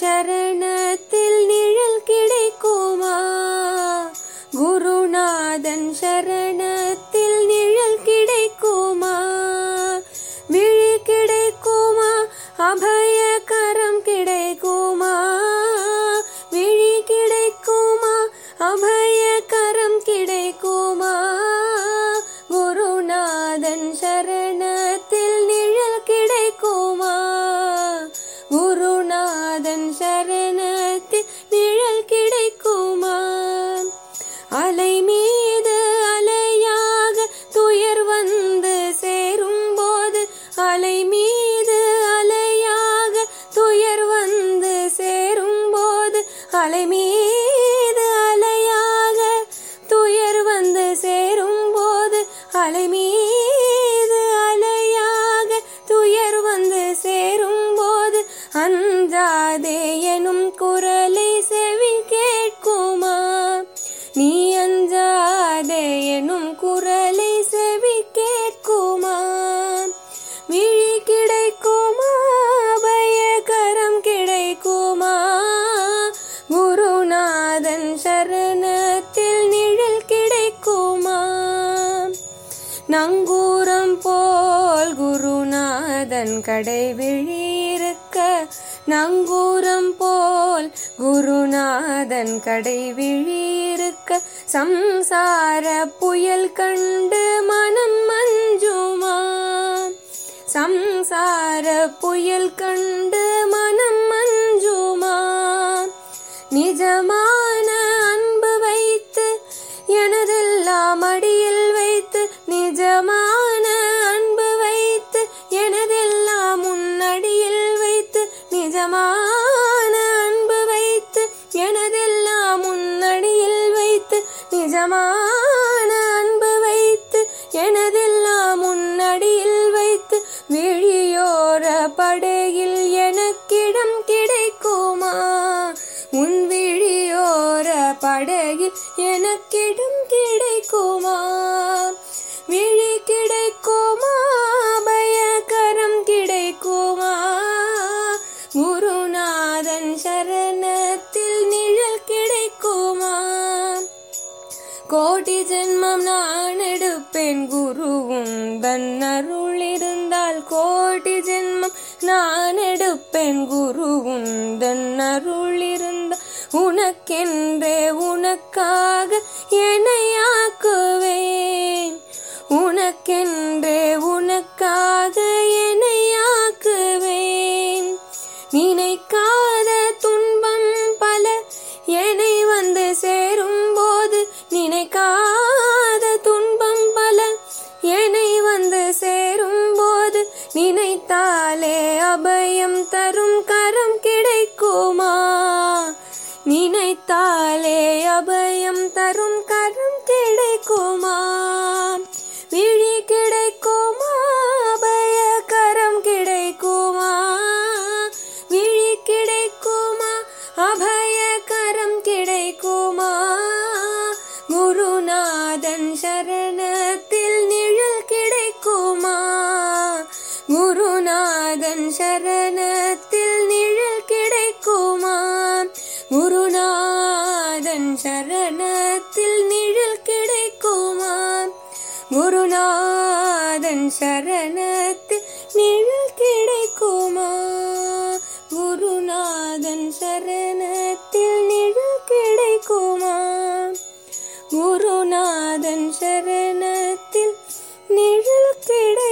சரணத்தில் நிழல் கிடைக்குமா? குருநாதன் சரணத்தில் நிழல் கிடைக்குமா? விழி கிடைக்குமா? அபய கரம் கிடைக்குமா? விழி கிடைக்குமா? அபய கரம் கிடைக்குமா? அலை மீது அலையாக துயர் வந்து சேரும் போது அலை மீது அலையாக துயர் வந்து சேரும் போது அலை மீது அலையாக துயர் வந்து சேரும் போது அலை மீது அலையாக துயர் வந்து சேரும் போது அஞ்சாதே எனும் குரல் சரணத்தில் நிழல் கிடைக்குமா? நங்கூரம் போல் குருநாதன் கடை விழியிருக்க நங்கூரம் போல் குருநாதன் கடை விழியிருக்க சம்சார புயல் கண்டு மனம் மஞ்சுமா? சம்சார புயல் கண்டு எனதெல்லாம் அடியில் வைத்து நிஜமான அன்பு வைத்து எனதெல்லாம் முன்னடியில் வைத்து நிஜமான அன்பு வைத்து எனதெல்லாம் முன்னடியில் வைத்து நிஜமான படகில் எனக்கிடம் கிடைக்குமா? விழி கிடைக்குமா? பயகரம் கிடைக்குமா? குருநாதன் சரணத்தில் நிழல் கிடைக்குமா? கோடி ஜென்மம் நான் எடுப்பேன் குருவும் தன் அருள் இருந்தால் கோடி ஜென்மம் நான் எடுப்பேன் குருவும் தன் அருள் இருந்தால் உனக்கென்றே உனக்காக எனையாக்குவேன் உனக்கென்றே உனக்காக எனையாக்குவேன் நினைக்காத துன்பம் பல என்னை வந்து சேரும் போது நினைக்காத துன்பம் பல என்னை வந்து சேரும் போது நினைத்தாலே அபயம் தரும் கரம் கிடைக்குமா? அபயம் தரும் கரம் கிடைக்குமா? விழி கிடைக்குமா? அபய கரம் கிடைக்குமா? விழி கிடைக்குமா? அபய கரம் கிடைக்குமா? குருநாதன் சரணத்தில் நிழல் கிடைக்குமா? குருநாதன் சரணத்தில் நிழல் கிடைக்குமா? சரணத்தில் நிழல் கிடைக்குமாம். குருநாதன் சரணத்தில் நிழல் கிடைக்குமா குருநாதன் சரணத்தில் நிழல் கிடைக்குமா குருநாதன் சரணத்தில் நிழல் கிடை